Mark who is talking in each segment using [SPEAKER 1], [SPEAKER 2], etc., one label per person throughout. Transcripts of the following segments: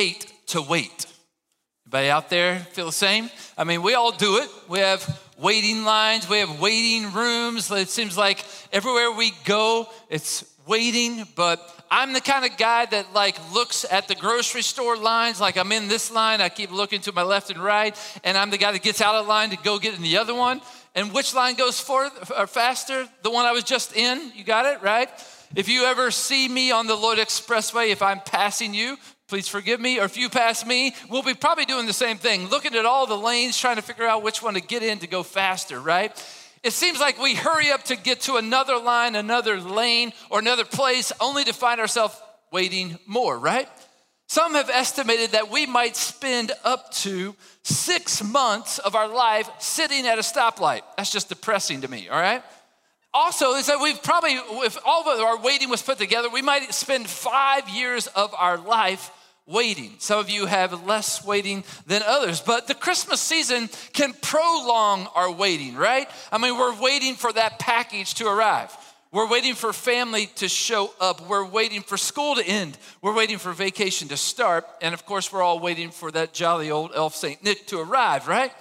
[SPEAKER 1] Hate to wait. Anybody out there feel the same? I mean, we all do it. We have waiting lines, we have waiting rooms. It seems like everywhere we go, it's waiting, but I'm the kind of guy that like looks at the grocery store lines, like I'm in this line, I keep looking to my left and right, and I'm the guy that gets out of line to go get in the other one. And which line goes forward or uh, faster? The one I was just in. You got it, right? If you ever see me on the Lloyd Expressway, if I'm passing you, please forgive me. Or if you pass me, we'll be probably doing the same thing, looking at all the lanes, trying to figure out which one to get in to go faster, right? It seems like we hurry up to get to another line, another lane, or another place only to find ourselves waiting more, right? Some have estimated that we might spend up to six months of our life sitting at a stoplight. That's just depressing to me, all right? Also, is that we've probably, if all of our waiting was put together, we might spend five years of our life waiting. Some of you have less waiting than others, but the Christmas season can prolong our waiting, right? I mean, we're waiting for that package to arrive. We're waiting for family to show up. We're waiting for school to end. We're waiting for vacation to start. And of course, we're all waiting for that jolly old elf St. Nick to arrive, right?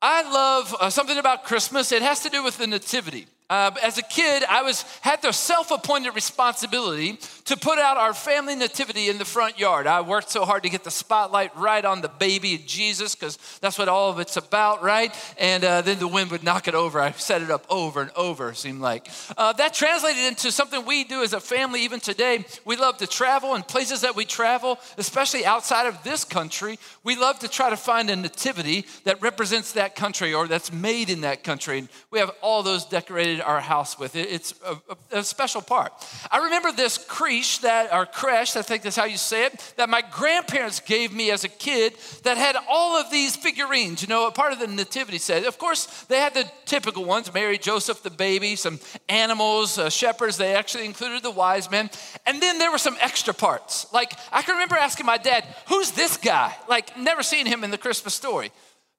[SPEAKER 1] I love uh, something about Christmas. It has to do with the nativity. Uh, as a kid, I was had the self-appointed responsibility to put out our family nativity in the front yard. I worked so hard to get the spotlight right on the baby Jesus, because that's what all of it's about, right? And uh, then the wind would knock it over. I set it up over and over. It Seemed like uh, that translated into something we do as a family even today. We love to travel, and places that we travel, especially outside of this country, we love to try to find a nativity that represents that country or that's made in that country. And we have all those decorated our house with. It, it's a, a, a, special part. I remember this creche that, or creche, I think that's how you say it, that my grandparents gave me as a kid that had all of these figurines, you know, a part of the nativity set. Of course, they had the typical ones Mary, Joseph, the baby, some animals, uh, shepherds. They actually included the wise men. And then there were some extra parts. Like, I can remember asking my dad, who's this guy? Like, never seen him in the Christmas story.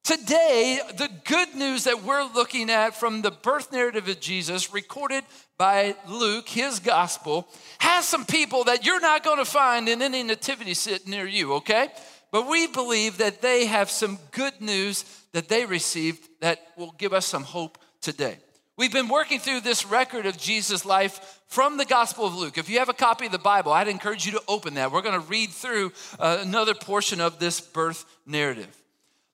[SPEAKER 1] Today, the good news that we're looking at from the birth narrative of Jesus, recorded by Luke, his gospel, has some people that you're not going to find in any nativity sit near you, okay? But we believe that they have some good news that they received that will give us some hope today. We've been working through this record of Jesus' life from the Gospel of Luke. If you have a copy of the Bible, I'd encourage you to open that. We're going to read through uh, another portion of this birth narrative.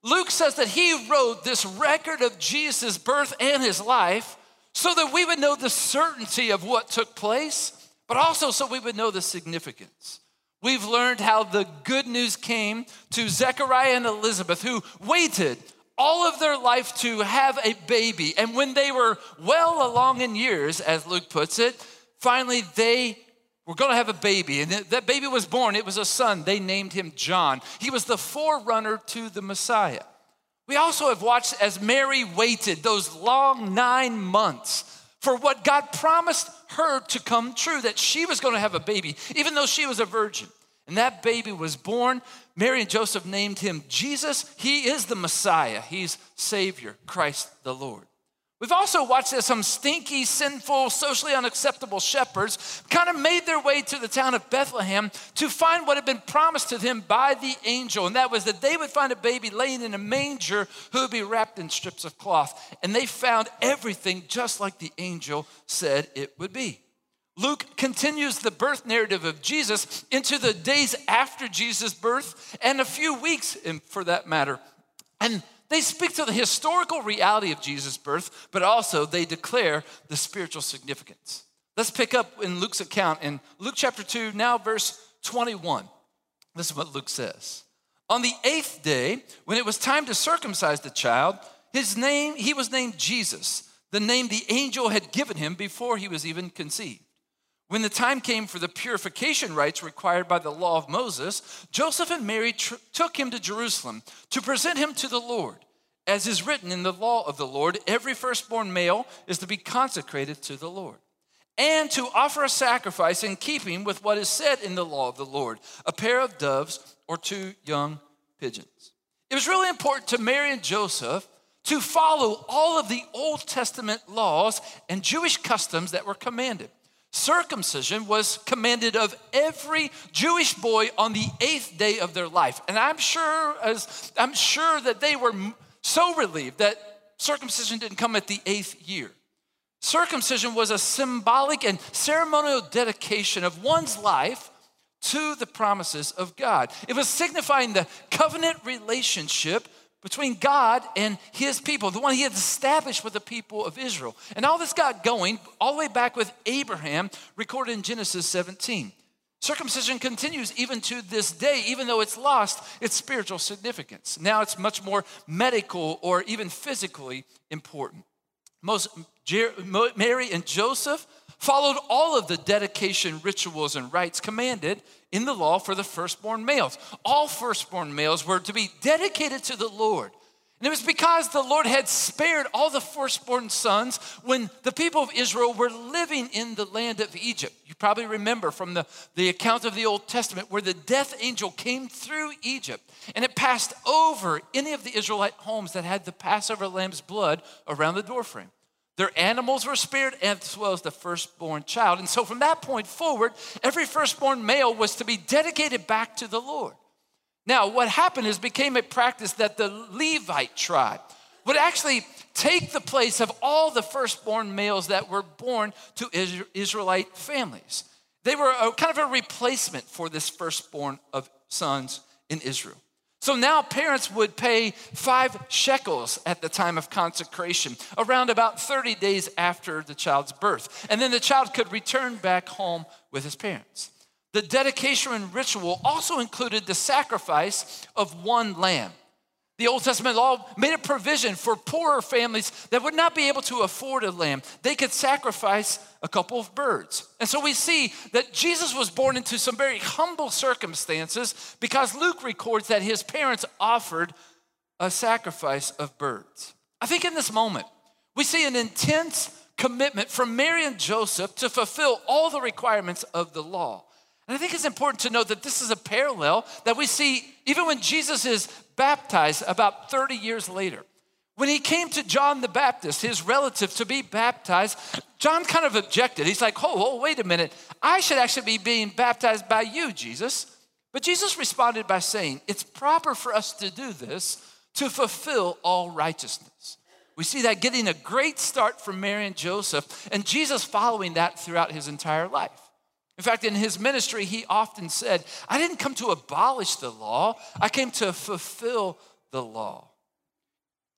[SPEAKER 1] Luke says that he wrote this record of Jesus' birth and his life so that we would know the certainty of what took place, but also so we would know the significance. We've learned how the good news came to Zechariah and Elizabeth, who waited all of their life to have a baby. And when they were well along in years, as Luke puts it, finally they we're going to have a baby. And that baby was born. It was a son. They named him John. He was the forerunner to the Messiah. We also have watched as Mary waited those long nine months for what God promised her to come true, that she was going to have a baby, even though she was a virgin. And that baby was born. Mary and Joseph named him Jesus. He is the Messiah, he's Savior, Christ the Lord. We've also watched as some stinky, sinful, socially unacceptable shepherds kind of made their way to the town of Bethlehem to find what had been promised to them by the angel, and that was that they would find a baby laying in a manger who would be wrapped in strips of cloth. And they found everything just like the angel said it would be. Luke continues the birth narrative of Jesus into the days after Jesus' birth and a few weeks, for that matter. And they speak to the historical reality of Jesus' birth, but also they declare the spiritual significance. Let's pick up in Luke's account in Luke chapter 2, now verse 21. This is what Luke says. On the eighth day, when it was time to circumcise the child, his name, he was named Jesus, the name the angel had given him before he was even conceived. When the time came for the purification rites required by the law of Moses, Joseph and Mary tr- took him to Jerusalem to present him to the Lord. As is written in the law of the Lord, every firstborn male is to be consecrated to the Lord, and to offer a sacrifice in keeping with what is said in the law of the Lord a pair of doves or two young pigeons. It was really important to Mary and Joseph to follow all of the Old Testament laws and Jewish customs that were commanded. Circumcision was commanded of every Jewish boy on the eighth day of their life. And I'm sure, as I'm sure that they were so relieved that circumcision didn't come at the eighth year. Circumcision was a symbolic and ceremonial dedication of one's life to the promises of God. It was signifying the covenant relationship between God and his people, the one he had established with the people of Israel. And all this got going all the way back with Abraham, recorded in Genesis 17. Circumcision continues even to this day, even though it's lost its spiritual significance. Now it's much more medical or even physically important. Most Mary and Joseph followed all of the dedication rituals and rites commanded in the law for the firstborn males. All firstborn males were to be dedicated to the Lord. And it was because the Lord had spared all the firstborn sons when the people of Israel were living in the land of Egypt. You probably remember from the, the account of the Old Testament where the death angel came through Egypt and it passed over any of the Israelite homes that had the Passover lamb's blood around the doorframe. Their animals were spared as well as the firstborn child. And so from that point forward, every firstborn male was to be dedicated back to the Lord. Now, what happened is became a practice that the Levite tribe would actually take the place of all the firstborn males that were born to Israelite families. They were a, kind of a replacement for this firstborn of sons in Israel. So now parents would pay five shekels at the time of consecration, around about 30 days after the child's birth. And then the child could return back home with his parents. The dedication ritual also included the sacrifice of one lamb. The Old Testament law made a provision for poorer families that would not be able to afford a lamb. They could sacrifice a couple of birds. And so we see that Jesus was born into some very humble circumstances because Luke records that his parents offered a sacrifice of birds. I think in this moment, we see an intense commitment from Mary and Joseph to fulfill all the requirements of the law. And I think it's important to note that this is a parallel that we see even when Jesus is baptized about 30 years later. When he came to John the Baptist, his relative, to be baptized, John kind of objected. He's like, oh, oh, wait a minute. I should actually be being baptized by you, Jesus. But Jesus responded by saying, It's proper for us to do this to fulfill all righteousness. We see that getting a great start from Mary and Joseph, and Jesus following that throughout his entire life. In fact, in his ministry, he often said, I didn't come to abolish the law, I came to fulfill the law.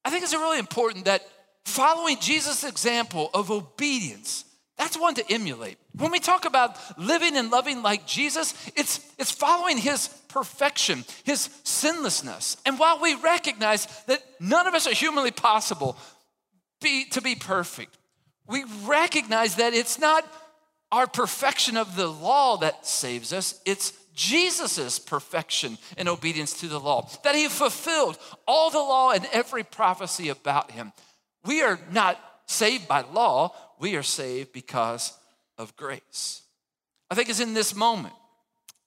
[SPEAKER 1] I think it's really important that following Jesus' example of obedience, that's one to emulate. When we talk about living and loving like Jesus, it's, it's following his perfection, his sinlessness. And while we recognize that none of us are humanly possible be, to be perfect, we recognize that it's not our perfection of the law that saves us, it's Jesus' perfection and obedience to the law, that he fulfilled all the law and every prophecy about him. We are not saved by law, we are saved because of grace. I think it's in this moment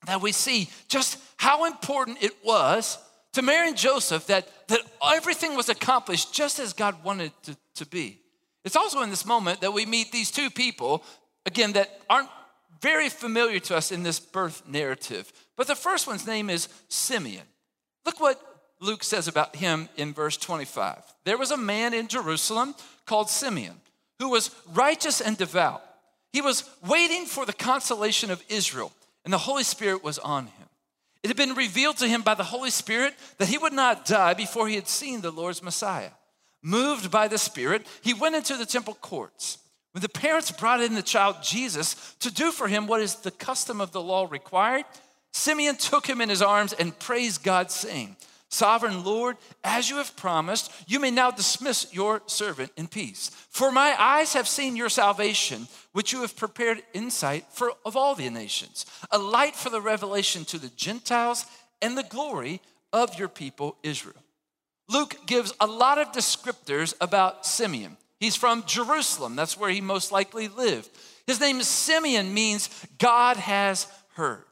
[SPEAKER 1] that we see just how important it was to Mary and Joseph that, that everything was accomplished just as God wanted to, to be. It's also in this moment that we meet these two people again, that aren't very familiar to us in this birth narrative. But the first one's name is Simeon. Look what Luke says about him in verse 25. There was a man in Jerusalem called Simeon who was righteous and devout. He was waiting for the consolation of Israel, and the Holy Spirit was on him. It had been revealed to him by the Holy Spirit that he would not die before he had seen the Lord's Messiah. Moved by the Spirit, he went into the temple courts. When the parents brought in the child Jesus to do for him what is the custom of the law required, Simeon took him in his arms and praised God, saying, Sovereign Lord, as you have promised, you may now dismiss your servant in peace. For my eyes have seen your salvation, which you have prepared in sight for of all the nations, a light for the revelation to the Gentiles and the glory of your people Israel. Luke gives a lot of descriptors about Simeon. He's from Jerusalem. That's where he most likely lived. His name is Simeon, means God has heard.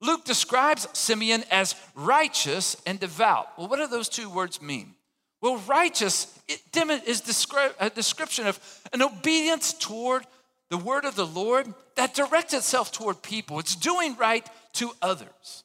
[SPEAKER 1] Luke describes Simeon as righteous and devout. Well, what do those two words mean? Well, righteous is a description of an obedience toward the word of the Lord that directs itself toward people. It's doing right to others.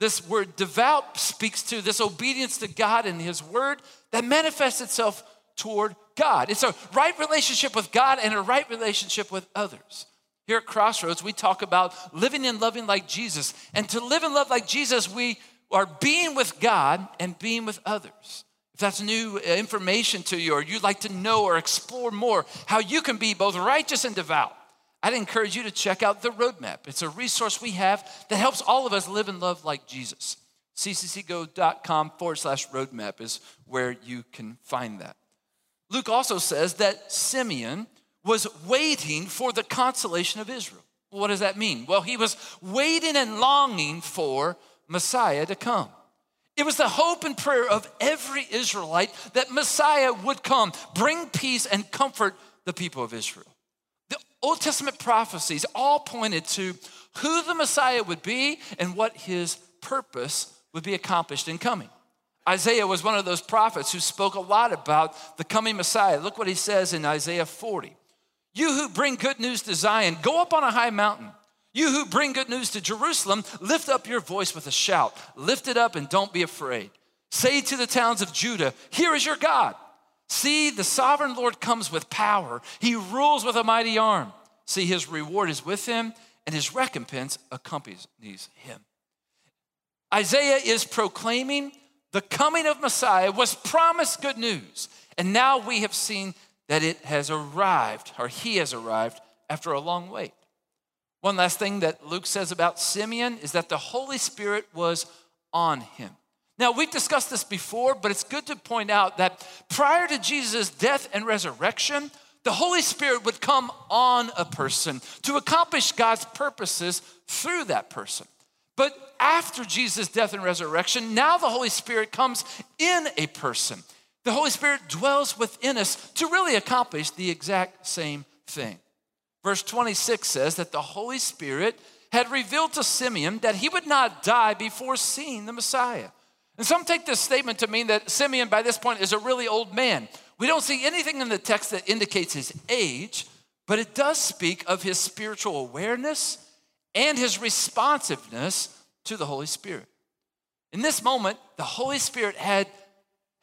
[SPEAKER 1] This word devout speaks to this obedience to God and His word that manifests itself toward God. It's a right relationship with God and a right relationship with others. Here at Crossroads, we talk about living and loving like Jesus. And to live and love like Jesus, we are being with God and being with others. If that's new information to you, or you'd like to know or explore more how you can be both righteous and devout, I'd encourage you to check out the roadmap. It's a resource we have that helps all of us live and love like Jesus. cccgo.com forward slash roadmap is where you can find that. Luke also says that Simeon was waiting for the consolation of Israel. What does that mean? Well, he was waiting and longing for Messiah to come. It was the hope and prayer of every Israelite that Messiah would come, bring peace and comfort the people of Israel. The Old Testament prophecies all pointed to who the Messiah would be and what his purpose would be accomplished in coming. Isaiah was one of those prophets who spoke a lot about the coming Messiah. Look what he says in Isaiah 40. You who bring good news to Zion, go up on a high mountain. You who bring good news to Jerusalem, lift up your voice with a shout. Lift it up and don't be afraid. Say to the towns of Judah, Here is your God. See, the sovereign Lord comes with power. He rules with a mighty arm. See, his reward is with him, and his recompense accompanies him. Isaiah is proclaiming the coming of Messiah was promised good news, and now we have seen that it has arrived, or he has arrived after a long wait. One last thing that Luke says about Simeon is that the Holy Spirit was on him. Now, we've discussed this before, but it's good to point out that prior to Jesus' death and resurrection, the Holy Spirit would come on a person to accomplish God's purposes through that person. But after Jesus' death and resurrection, now the Holy Spirit comes in a person. The Holy Spirit dwells within us to really accomplish the exact same thing. Verse 26 says that the Holy Spirit had revealed to Simeon that he would not die before seeing the Messiah. And some take this statement to mean that Simeon, by this point, is a really old man. We don't see anything in the text that indicates his age, but it does speak of his spiritual awareness and his responsiveness to the Holy Spirit. In this moment, the Holy Spirit had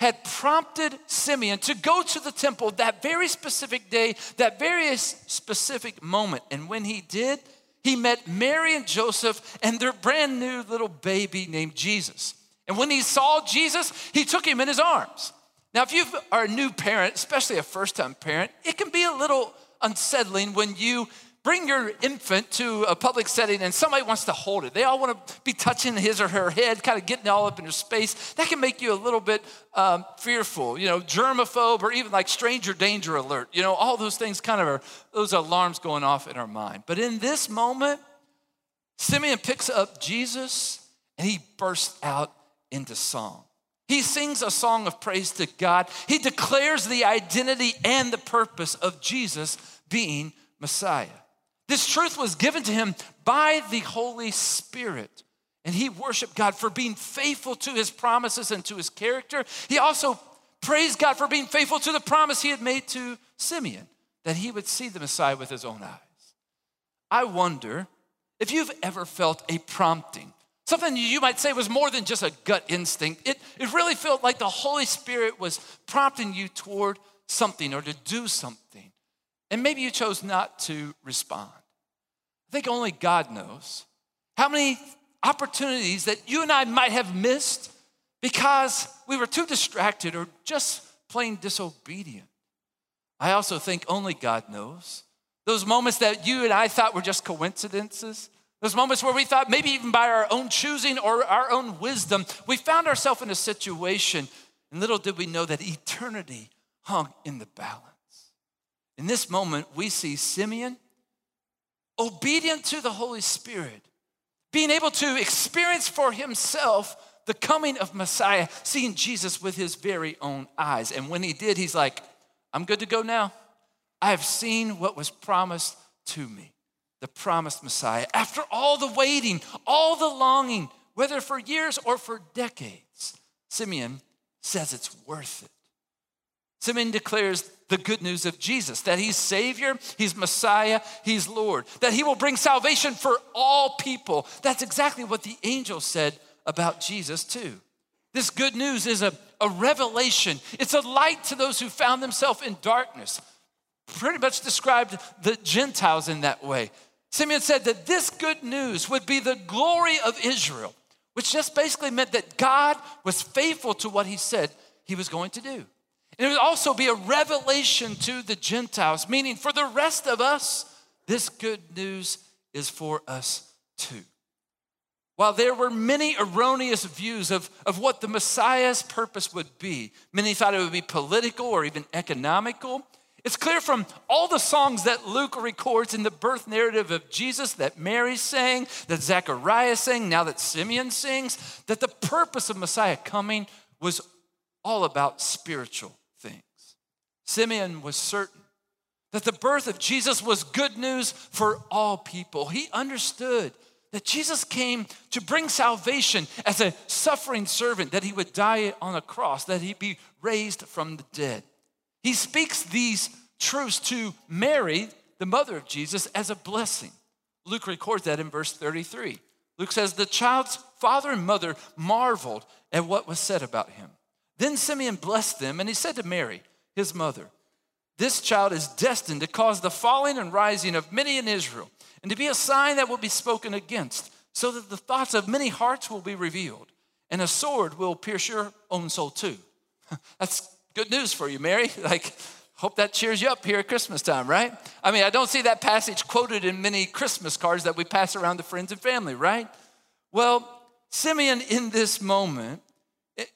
[SPEAKER 1] had prompted Simeon to go to the temple that very specific day, that very specific moment. And when he did, he met Mary and Joseph and their brand new little baby named Jesus. And when he saw Jesus, he took him in his arms. Now, if you are a new parent, especially a first time parent, it can be a little unsettling when you bring your infant to a public setting and somebody wants to hold it. They all want to be touching his or her head, kind of getting all up in your space. That can make you a little bit um, fearful, you know, germaphobe or even like stranger danger alert. You know, all those things kind of are those alarms going off in our mind. But in this moment, Simeon picks up Jesus and he bursts out into song. He sings a song of praise to God. He declares the identity and the purpose of Jesus being Messiah. This truth was given to him by the Holy Spirit. And he worshiped God for being faithful to his promises and to his character. He also praised God for being faithful to the promise he had made to Simeon that he would see the Messiah with his own eyes. I wonder if you've ever felt a prompting, something you might say was more than just a gut instinct. It, it really felt like the Holy Spirit was prompting you toward something or to do something. And maybe you chose not to respond. I think only God knows how many opportunities that you and I might have missed because we were too distracted or just plain disobedient. I also think only God knows those moments that you and I thought were just coincidences. Those moments where we thought maybe even by our own choosing or our own wisdom, we found ourselves in a situation, and little did we know that eternity hung in the balance. In this moment, we see Simeon obedient to the Holy Spirit, being able to experience for himself the coming of Messiah, seeing Jesus with his very own eyes. And when he did, he's like, I'm good to go now. I have seen what was promised to me, the promised Messiah. After all the waiting, all the longing, whether for years or for decades, Simeon says it's worth it. Simeon declares the good news of Jesus that he's Savior, he's Messiah, he's Lord, that he will bring salvation for all people. That's exactly what the angel said about Jesus, too. This good news is a, a revelation, it's a light to those who found themselves in darkness. Pretty much described the Gentiles in that way. Simeon said that this good news would be the glory of Israel, which just basically meant that God was faithful to what he said he was going to do. And it would also be a revelation to the Gentiles, meaning for the rest of us, this good news is for us too. While there were many erroneous views of, of what the Messiah's purpose would be, many thought it would be political or even economical. It's clear from all the songs that Luke records in the birth narrative of Jesus that Mary sang, that Zechariah sang, now that Simeon sings, that the purpose of Messiah coming was all about spiritual. Simeon was certain that the birth of Jesus was good news for all people. He understood that Jesus came to bring salvation as a suffering servant, that he would die on a cross, that he'd be raised from the dead. He speaks these truths to Mary, the mother of Jesus, as a blessing. Luke records that in verse 33. Luke says, The child's father and mother marveled at what was said about him. Then Simeon blessed them, and he said to Mary, his mother, This child is destined to cause the falling and rising of many in Israel and to be a sign that will be spoken against, so that the thoughts of many hearts will be revealed, and a sword will pierce your own soul too. That's good news for you, Mary. Like, hope that cheers you up here at Christmas time, right? I mean, I don't see that passage quoted in many Christmas cards that we pass around to friends and family, right? Well, Simeon in this moment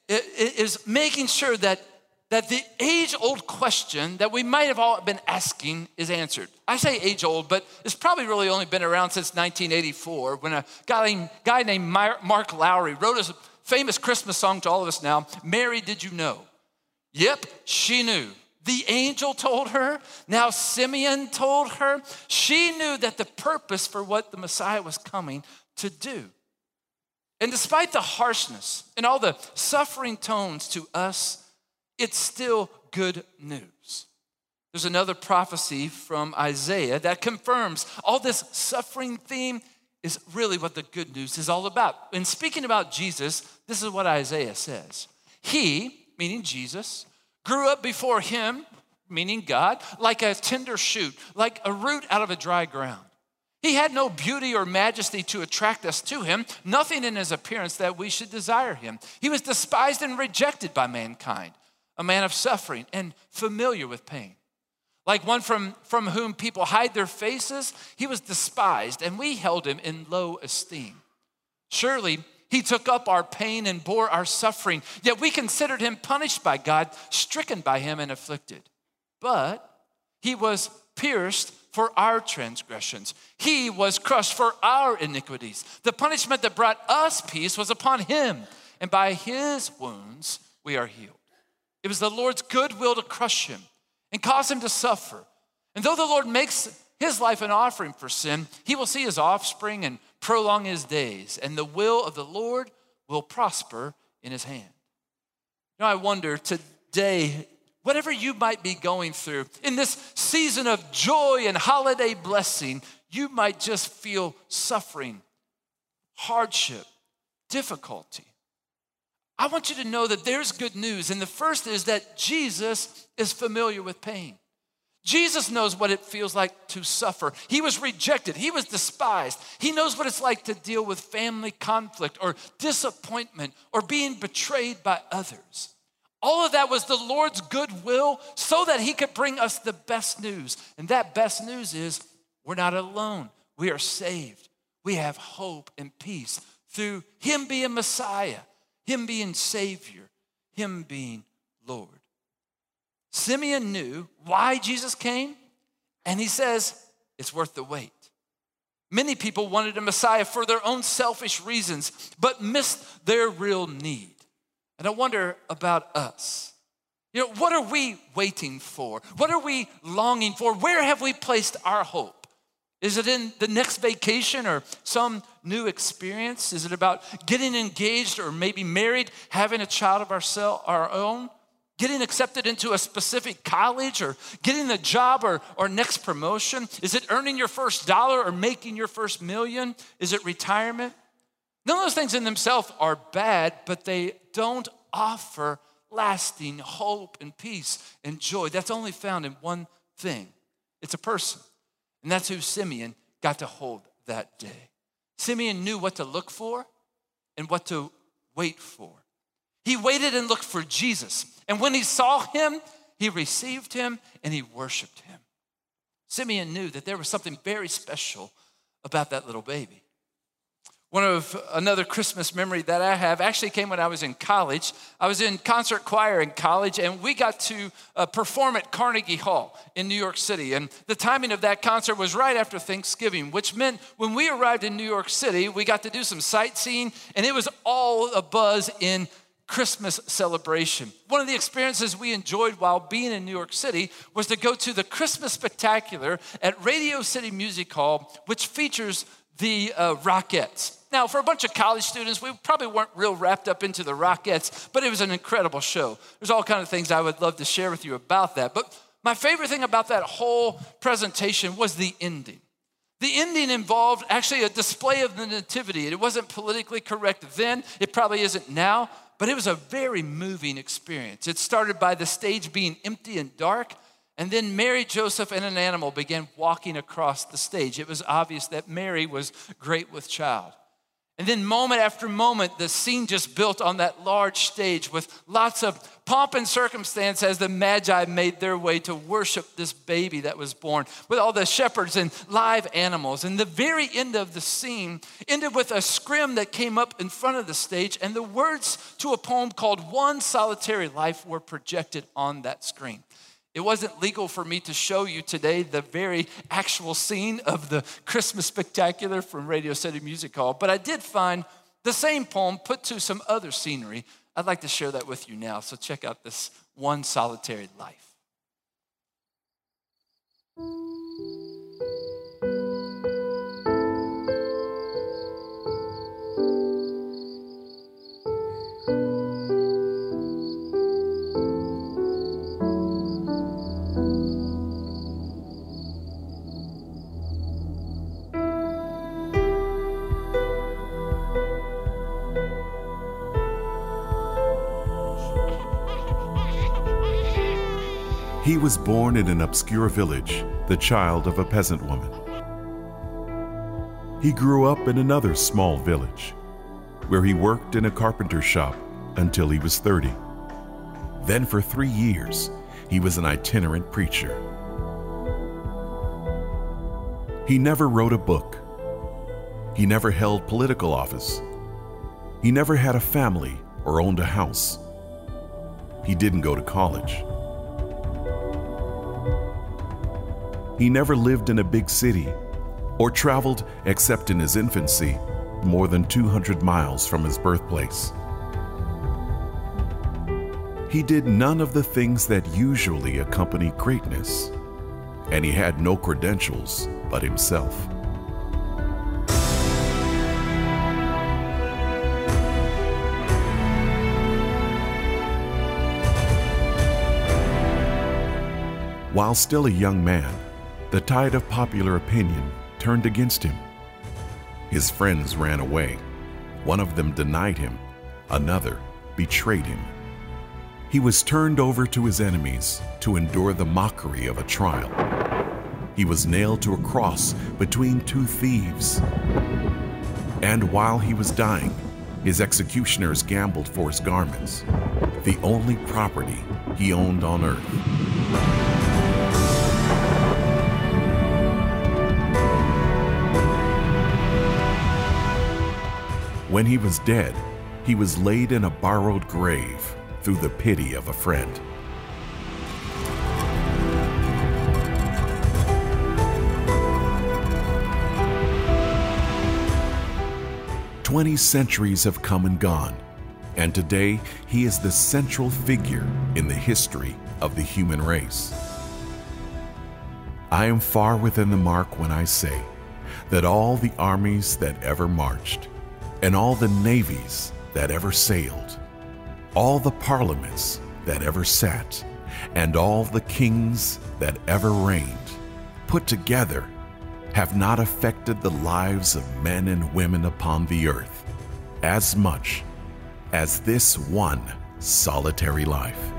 [SPEAKER 1] is making sure that that the age old question that we might have all been asking is answered. I say age old, but it's probably really only been around since 1984 when a guy, guy named Mark Lowry wrote a famous Christmas song to all of us now Mary, did you know? Yep, she knew. The angel told her. Now Simeon told her. She knew that the purpose for what the Messiah was coming to do. And despite the harshness and all the suffering tones to us, it's still good news. There's another prophecy from Isaiah that confirms all this suffering theme is really what the good news is all about. In speaking about Jesus, this is what Isaiah says He, meaning Jesus, grew up before him, meaning God, like a tender shoot, like a root out of a dry ground. He had no beauty or majesty to attract us to him, nothing in his appearance that we should desire him. He was despised and rejected by mankind a man of suffering and familiar with pain. Like one from, from whom people hide their faces, he was despised, and we held him in low esteem. Surely he took up our pain and bore our suffering, yet we considered him punished by God, stricken by him, and afflicted. But he was pierced for our transgressions, he was crushed for our iniquities. The punishment that brought us peace was upon him, and by his wounds we are healed. It was the Lord's goodwill to crush him and cause him to suffer. And though the Lord makes his life an offering for sin, he will see his offspring and prolong his days, and the will of the Lord will prosper in his hand. Now, I wonder today, whatever you might be going through, in this season of joy and holiday blessing, you might just feel suffering, hardship, difficulty. I want you to know that there's good news. And the first is that Jesus is familiar with pain. Jesus knows what it feels like to suffer. He was rejected, he was despised. He knows what it's like to deal with family conflict or disappointment or being betrayed by others. All of that was the Lord's goodwill so that he could bring us the best news. And that best news is we're not alone. We are saved. We have hope and peace through him being Messiah him being Savior, Him being Lord. Simeon knew why Jesus came, and he says it's worth the wait. Many people wanted a Messiah for their own selfish reasons, but missed their real need. And I wonder about us. You know, what are we waiting for? What are we longing for? Where have we placed our hope? Is it in the next vacation or some new experience? Is it about getting engaged or maybe married, having a child of our own? Getting accepted into a specific college or getting the job or, or next promotion? Is it earning your first dollar or making your first million? Is it retirement? None of those things in themselves are bad, but they don't offer lasting hope and peace and joy. That's only found in one thing it's a person. And that's who Simeon got to hold that day. Simeon knew what to look for and what to wait for. He waited and looked for Jesus. And when he saw him, he received him and he worshiped him. Simeon knew that there was something very special about that little baby. One of another Christmas memory that I have actually came when I was in college. I was in concert choir in college, and we got to uh, perform at Carnegie Hall in New York City. And the timing of that concert was right after Thanksgiving, which meant when we arrived in New York City, we got to do some sightseeing, and it was all a buzz in Christmas celebration. One of the experiences we enjoyed while being in New York City was to go to the Christmas Spectacular at Radio City Music Hall, which features the uh, Rockettes. Now, for a bunch of college students, we probably weren't real wrapped up into the Rockettes, but it was an incredible show. There's all kind of things I would love to share with you about that. But my favorite thing about that whole presentation was the ending. The ending involved actually a display of the nativity. It wasn't politically correct then, it probably isn't now, but it was a very moving experience. It started by the stage being empty and dark, and then Mary, Joseph, and an animal began walking across the stage. It was obvious that Mary was great with child. And then, moment after moment, the scene just built on that large stage with lots of pomp and circumstance as the Magi made their way to worship this baby that was born, with all the shepherds and live animals. And the very end of the scene ended with a scrim that came up in front of the stage, and the words to a poem called One Solitary Life were projected on that screen. It wasn't legal for me to show you today the very actual scene of the Christmas spectacular from Radio City Music Hall, but I did find the same poem put to some other scenery. I'd like to share that with you now. So check out this one solitary life.
[SPEAKER 2] He was born in an obscure village, the child of a peasant woman. He grew up in another small village, where he worked in a carpenter shop until he was 30. Then, for three years, he was an itinerant preacher. He never wrote a book. He never held political office. He never had a family or owned a house. He didn't go to college. He never lived in a big city or traveled, except in his infancy, more than 200 miles from his birthplace. He did none of the things that usually accompany greatness, and he had no credentials but himself. While still a young man, the tide of popular opinion turned against him. His friends ran away. One of them denied him, another betrayed him. He was turned over to his enemies to endure the mockery of a trial. He was nailed to a cross between two thieves. And while he was dying, his executioners gambled for his garments, the only property he owned on earth. When he was dead, he was laid in a borrowed grave through the pity of a friend. Twenty centuries have come and gone, and today he is the central figure in the history of the human race. I am far within the mark when I say that all the armies that ever marched and all the navies that ever sailed, all the parliaments that ever sat, and all the kings that ever reigned, put together, have not affected the lives of men and women upon the earth as much as this one solitary life.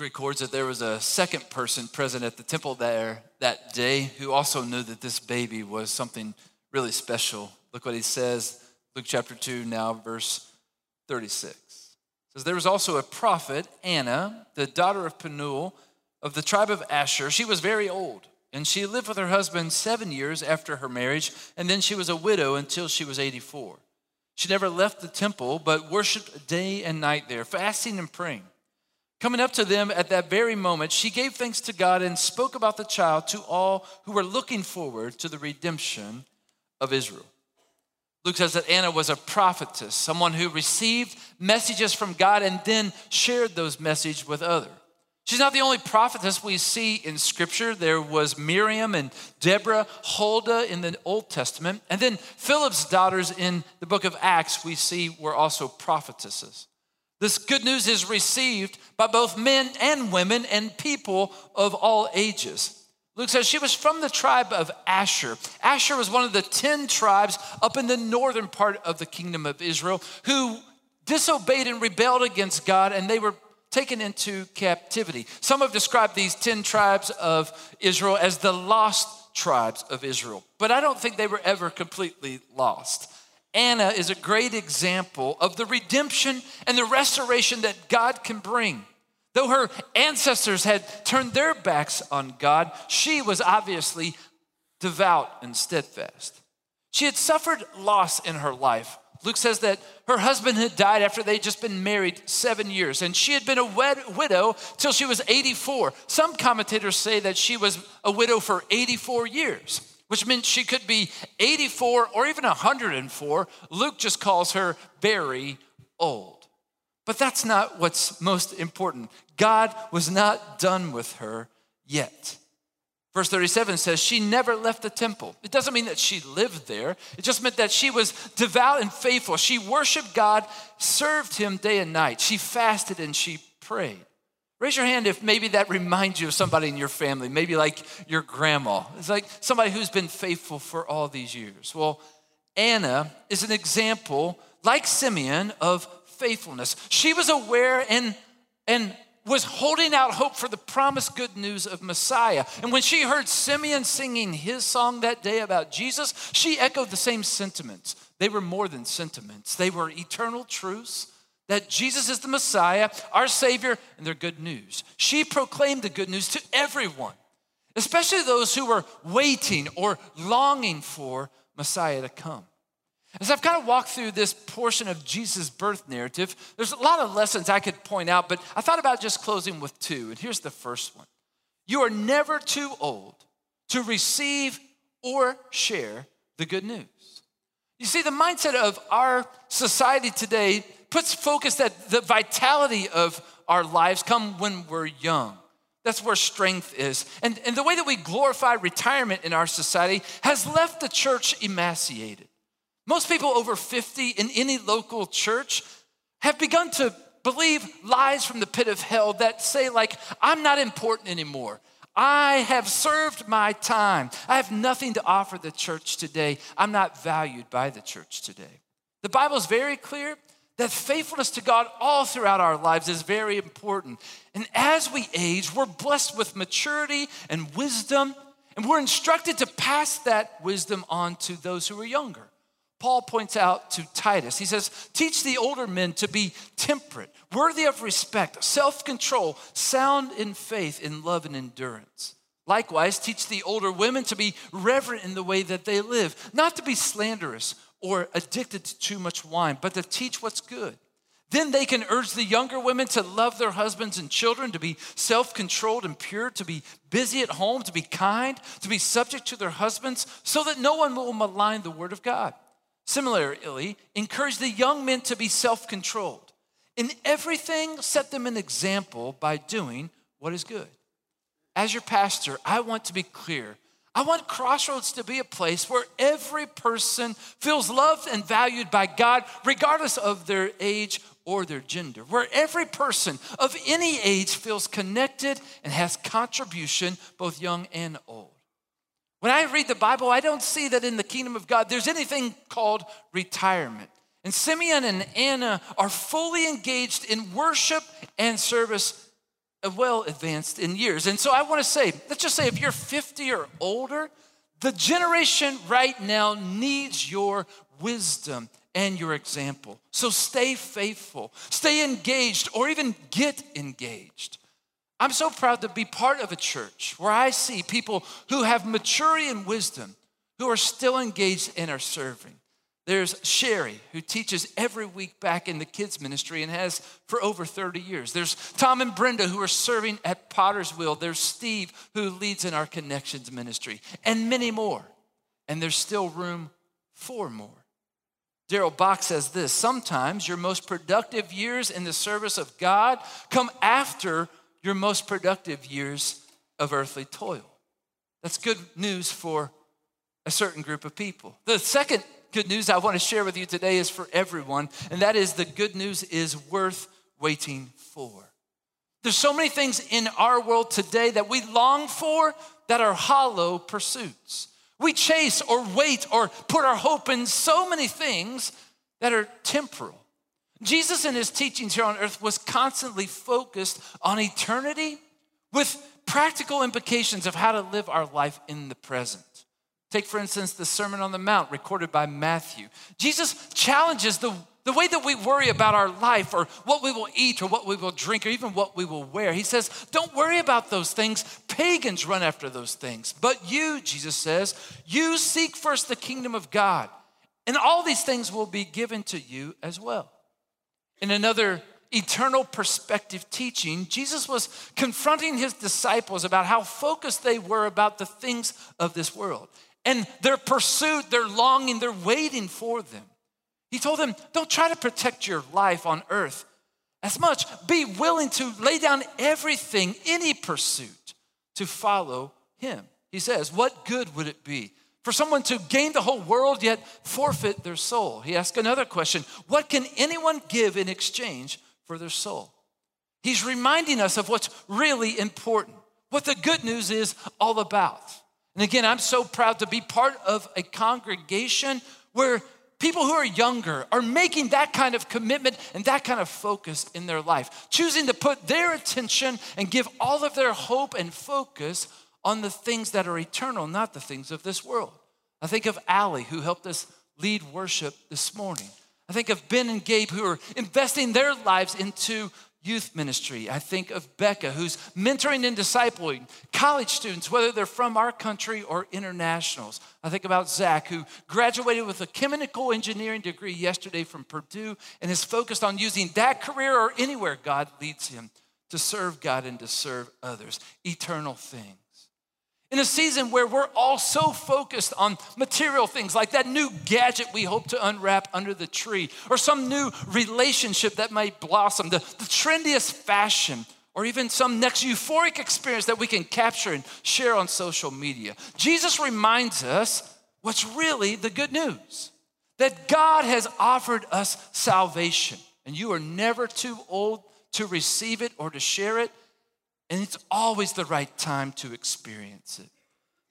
[SPEAKER 1] Luke records that there was a second person present at the temple there that day who also knew that this baby was something really special. Look what he says, Luke chapter 2, now verse 36. It says, There was also a prophet, Anna, the daughter of Penuel of the tribe of Asher. She was very old, and she lived with her husband seven years after her marriage, and then she was a widow until she was 84. She never left the temple, but worshiped day and night there, fasting and praying. Coming up to them at that very moment, she gave thanks to God and spoke about the child to all who were looking forward to the redemption of Israel. Luke says that Anna was a prophetess, someone who received messages from God and then shared those messages with others. She's not the only prophetess we see in Scripture. There was Miriam and Deborah, Huldah in the Old Testament, and then Philip's daughters in the book of Acts we see were also prophetesses. This good news is received by both men and women and people of all ages. Luke says she was from the tribe of Asher. Asher was one of the 10 tribes up in the northern part of the kingdom of Israel who disobeyed and rebelled against God, and they were taken into captivity. Some have described these 10 tribes of Israel as the lost tribes of Israel, but I don't think they were ever completely lost. Anna is a great example of the redemption and the restoration that God can bring. Though her ancestors had turned their backs on God, she was obviously devout and steadfast. She had suffered loss in her life. Luke says that her husband had died after they'd just been married seven years, and she had been a wed- widow till she was 84. Some commentators say that she was a widow for 84 years which meant she could be 84 or even 104. Luke just calls her very old. But that's not what's most important. God was not done with her yet. Verse 37 says she never left the temple. It doesn't mean that she lived there, it just meant that she was devout and faithful. She worshiped God, served Him day and night. She fasted and she prayed. Raise your hand if maybe that reminds you of somebody in your family, maybe like your grandma. It's like somebody who's been faithful for all these years. Well, Anna is an example, like Simeon, of faithfulness. She was aware and, and was holding out hope for the promised good news of Messiah. And when she heard Simeon singing his song that day about Jesus, she echoed the same sentiments. They were more than sentiments, they were eternal truths that Jesus is the Messiah, our Savior, and their good news. She proclaimed the good news to everyone, especially those who were waiting or longing for Messiah to come. As I've kind of walked through this portion of Jesus' birth narrative, there's a lot of lessons I could point out, but I thought about just closing with two. And here's the first one You are never too old to receive or share the good news. You see, the mindset of our society today puts focus that the vitality of our lives come when we're young. That's where strength is. And, and the way that we glorify retirement in our society has left the church emaciated. Most people over 50 in any local church have begun to believe lies from the pit of hell that say, like, I'm not important anymore. I have served my time. I have nothing to offer the church today. I'm not valued by the church today. The Bible is very clear that faithfulness to God all throughout our lives is very important. And as we age, we're blessed with maturity and wisdom, and we're instructed to pass that wisdom on to those who are younger. Paul points out to Titus, he says, Teach the older men to be temperate, worthy of respect, self control, sound in faith, in love and endurance. Likewise, teach the older women to be reverent in the way that they live, not to be slanderous or addicted to too much wine, but to teach what's good. Then they can urge the younger women to love their husbands and children, to be self controlled and pure, to be busy at home, to be kind, to be subject to their husbands, so that no one will malign the word of God. Similarly, encourage the young men to be self controlled. In everything, set them an example by doing what is good. As your pastor, I want to be clear. I want Crossroads to be a place where every person feels loved and valued by God, regardless of their age or their gender, where every person of any age feels connected and has contribution, both young and old. When I read the Bible, I don't see that in the kingdom of God there's anything called retirement. And Simeon and Anna are fully engaged in worship and service, well advanced in years. And so I want to say, let's just say if you're 50 or older, the generation right now needs your wisdom and your example. So stay faithful, stay engaged, or even get engaged. I'm so proud to be part of a church where I see people who have maturity and wisdom who are still engaged and are serving. There's Sherry, who teaches every week back in the kids' ministry and has for over 30 years. There's Tom and Brenda, who are serving at Potter's Wheel. There's Steve, who leads in our Connections ministry, and many more. And there's still room for more. Darrell Bock says this Sometimes your most productive years in the service of God come after your most productive years of earthly toil. That's good news for a certain group of people. The second good news I want to share with you today is for everyone, and that is the good news is worth waiting for. There's so many things in our world today that we long for that are hollow pursuits. We chase or wait or put our hope in so many things that are temporal. Jesus, in his teachings here on earth, was constantly focused on eternity with practical implications of how to live our life in the present. Take, for instance, the Sermon on the Mount recorded by Matthew. Jesus challenges the, the way that we worry about our life or what we will eat or what we will drink or even what we will wear. He says, Don't worry about those things. Pagans run after those things. But you, Jesus says, you seek first the kingdom of God, and all these things will be given to you as well. In another eternal perspective teaching, Jesus was confronting his disciples about how focused they were about the things of this world and their pursuit, their longing, they're waiting for them. He told them, Don't try to protect your life on earth as much. Be willing to lay down everything, any pursuit, to follow him. He says, What good would it be for someone to gain the whole world yet forfeit their soul? He asked another question What can anyone give in exchange for their soul? He's reminding us of what's really important, what the good news is all about. And again, I'm so proud to be part of a congregation where people who are younger are making that kind of commitment and that kind of focus in their life, choosing to put their attention and give all of their hope and focus on the things that are eternal, not the things of this world. I think of Allie, who helped us lead worship this morning. I think of Ben and Gabe, who are investing their lives into youth ministry. I think of Becca, who's mentoring and discipling college students, whether they're from our country or internationals. I think about Zach, who graduated with a chemical engineering degree yesterday from Purdue and is focused on using that career or anywhere God leads him to serve God and to serve others. Eternal things. In a season where we're all so focused on material things like that new gadget we hope to unwrap under the tree, or some new relationship that might blossom, the, the trendiest fashion, or even some next euphoric experience that we can capture and share on social media. Jesus reminds us what's really the good news that God has offered us salvation, and you are never too old to receive it or to share it. And it's always the right time to experience it.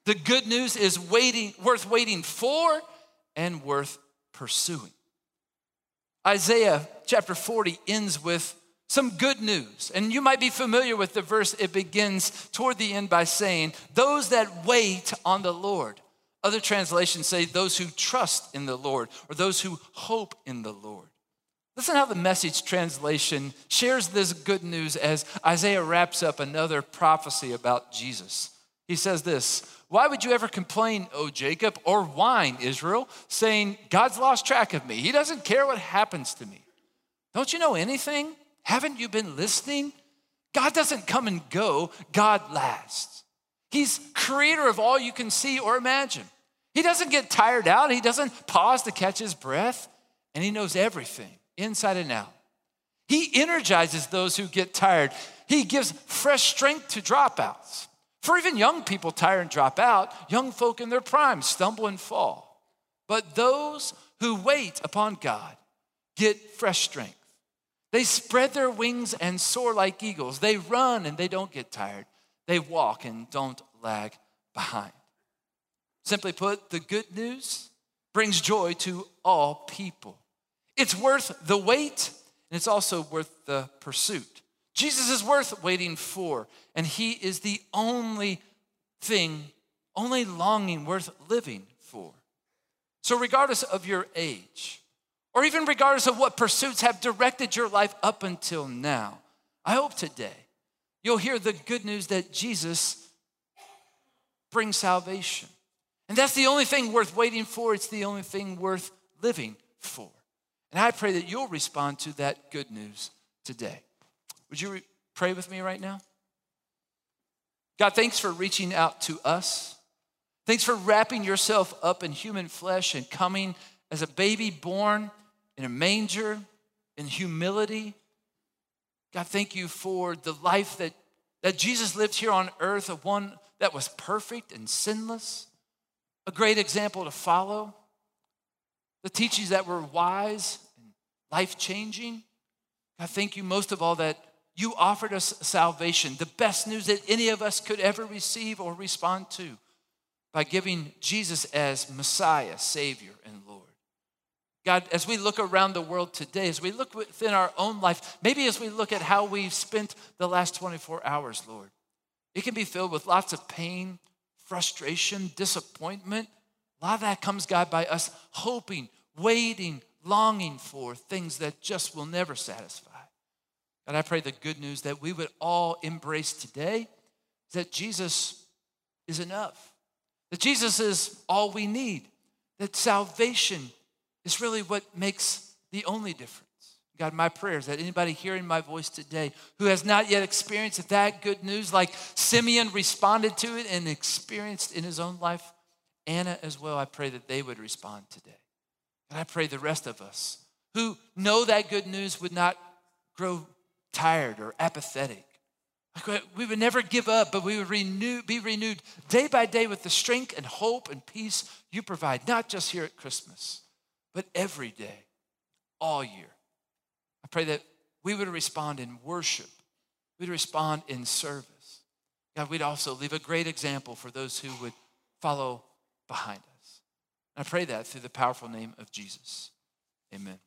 [SPEAKER 1] The good news is waiting, worth waiting for and worth pursuing. Isaiah chapter 40 ends with some good news. And you might be familiar with the verse. It begins toward the end by saying, Those that wait on the Lord. Other translations say, Those who trust in the Lord, or those who hope in the Lord. Listen how the message translation shares this good news as Isaiah wraps up another prophecy about Jesus. He says this Why would you ever complain, O Jacob, or whine, Israel, saying, God's lost track of me? He doesn't care what happens to me. Don't you know anything? Haven't you been listening? God doesn't come and go, God lasts. He's creator of all you can see or imagine. He doesn't get tired out, He doesn't pause to catch His breath, and He knows everything inside and out. He energizes those who get tired. He gives fresh strength to dropouts. For even young people tire and drop out, young folk in their prime stumble and fall. But those who wait upon God get fresh strength. They spread their wings and soar like eagles. They run and they don't get tired. They walk and don't lag behind. Simply put, the good news brings joy to all people. It's worth the wait and it's also worth the pursuit. Jesus is worth waiting for, and he is the only thing, only longing worth living for. So, regardless of your age, or even regardless of what pursuits have directed your life up until now, I hope today you'll hear the good news that Jesus brings salvation. And that's the only thing worth waiting for, it's the only thing worth living for. And I pray that you'll respond to that good news today. Would you re- pray with me right now? God, thanks for reaching out to us. Thanks for wrapping yourself up in human flesh and coming as a baby born in a manger in humility. God, thank you for the life that, that Jesus lived here on earth, a one that was perfect and sinless, a great example to follow the teachings that were wise and life changing. I thank you most of all that you offered us salvation, the best news that any of us could ever receive or respond to by giving Jesus as Messiah, Savior, and Lord. God, as we look around the world today, as we look within our own life, maybe as we look at how we've spent the last 24 hours, Lord, it can be filled with lots of pain, frustration, disappointment, a lot of that comes, God, by us hoping, waiting, longing for things that just will never satisfy. God, I pray the good news that we would all embrace today is that Jesus is enough, that Jesus is all we need, that salvation is really what makes the only difference. God, my prayer is that anybody hearing my voice today who has not yet experienced that good news, like Simeon responded to it and experienced in his own life, Anna as well, I pray that they would respond today. And I pray the rest of us who know that good news would not grow tired or apathetic. We would never give up, but we would renew, be renewed day by day with the strength and hope and peace you provide, not just here at Christmas, but every day, all year. I pray that we would respond in worship, we'd respond in service. God, we'd also leave a great example for those who would follow behind us. I pray that through the powerful name of Jesus. Amen.